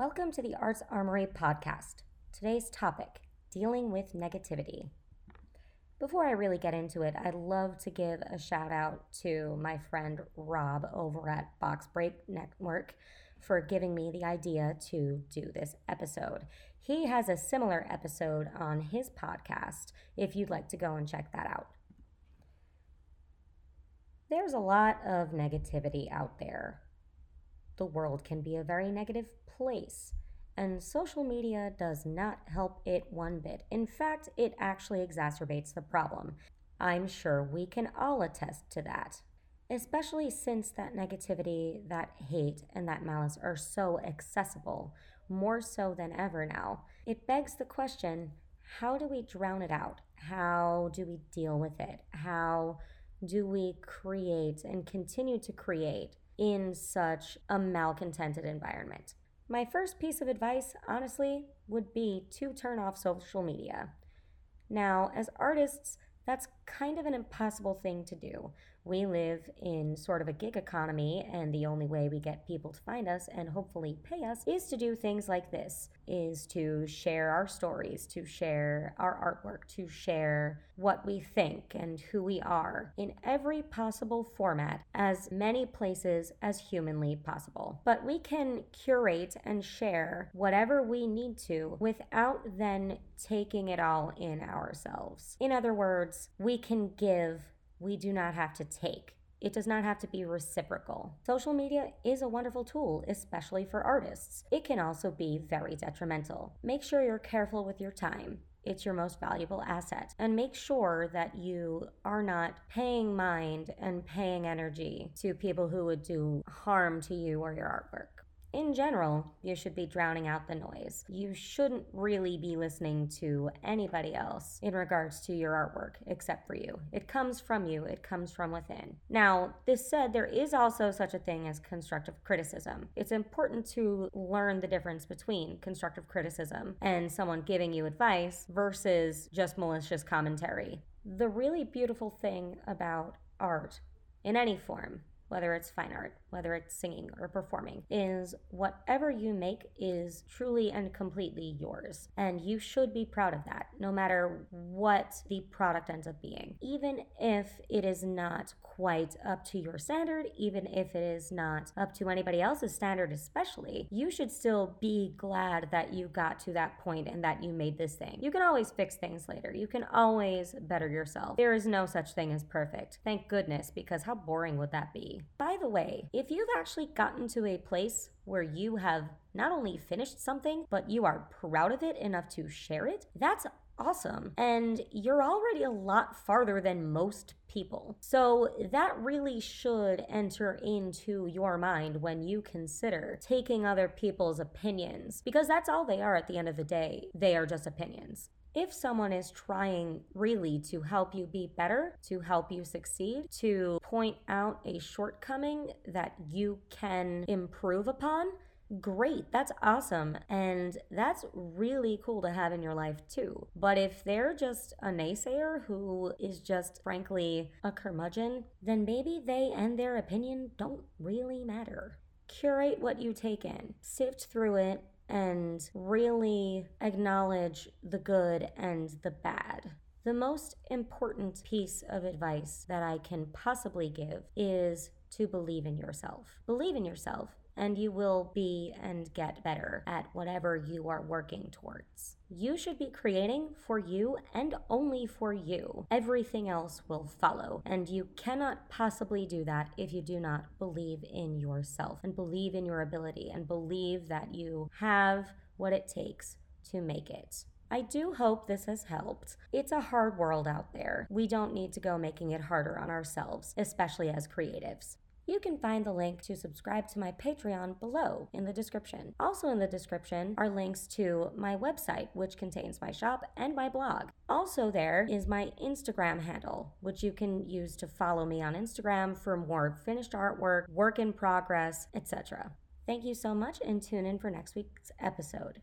Welcome to the Arts Armory podcast. Today's topic dealing with negativity. Before I really get into it, I'd love to give a shout out to my friend Rob over at Box Break Network for giving me the idea to do this episode. He has a similar episode on his podcast if you'd like to go and check that out. There's a lot of negativity out there the world can be a very negative place. And social media does not help it one bit. In fact, it actually exacerbates the problem. I'm sure we can all attest to that. Especially since that negativity, that hate, and that malice are so accessible, more so than ever now. It begs the question how do we drown it out? How do we deal with it? How do we create and continue to create in such a malcontented environment. My first piece of advice, honestly, would be to turn off social media. Now, as artists, that's kind of an impossible thing to do. We live in sort of a gig economy, and the only way we get people to find us and hopefully pay us is to do things like this is to share our stories, to share our artwork, to share what we think and who we are in every possible format, as many places as humanly possible. But we can curate and share whatever we need to without then taking it all in ourselves. In other words, we can give we do not have to take. It does not have to be reciprocal. Social media is a wonderful tool, especially for artists. It can also be very detrimental. Make sure you're careful with your time. It's your most valuable asset. And make sure that you are not paying mind and paying energy to people who would do harm to you or your artwork in general, you should be drowning out the noise. You shouldn't really be listening to anybody else in regards to your artwork except for you. It comes from you, it comes from within. Now, this said, there is also such a thing as constructive criticism. It's important to learn the difference between constructive criticism and someone giving you advice versus just malicious commentary. The really beautiful thing about art in any form whether it's fine art, whether it's singing or performing, is whatever you make is truly and completely yours. And you should be proud of that, no matter what the product ends up being. Even if it is not quite up to your standard, even if it is not up to anybody else's standard, especially, you should still be glad that you got to that point and that you made this thing. You can always fix things later, you can always better yourself. There is no such thing as perfect. Thank goodness, because how boring would that be? By the way, if you've actually gotten to a place where you have not only finished something, but you are proud of it enough to share it, that's awesome. And you're already a lot farther than most people. So that really should enter into your mind when you consider taking other people's opinions, because that's all they are at the end of the day. They are just opinions. If someone is trying really to help you be better, to help you succeed, to point out a shortcoming that you can improve upon, great. That's awesome. And that's really cool to have in your life too. But if they're just a naysayer who is just frankly a curmudgeon, then maybe they and their opinion don't really matter. Curate what you take in, sift through it, and really acknowledge the good and the bad. The most important piece of advice that I can possibly give is to believe in yourself. Believe in yourself and you will be and get better at whatever you are working towards. You should be creating for you and only for you. Everything else will follow, and you cannot possibly do that if you do not believe in yourself and believe in your ability and believe that you have what it takes to make it. I do hope this has helped. It's a hard world out there. We don't need to go making it harder on ourselves, especially as creatives. You can find the link to subscribe to my Patreon below in the description. Also, in the description are links to my website, which contains my shop and my blog. Also, there is my Instagram handle, which you can use to follow me on Instagram for more finished artwork, work in progress, etc. Thank you so much, and tune in for next week's episode.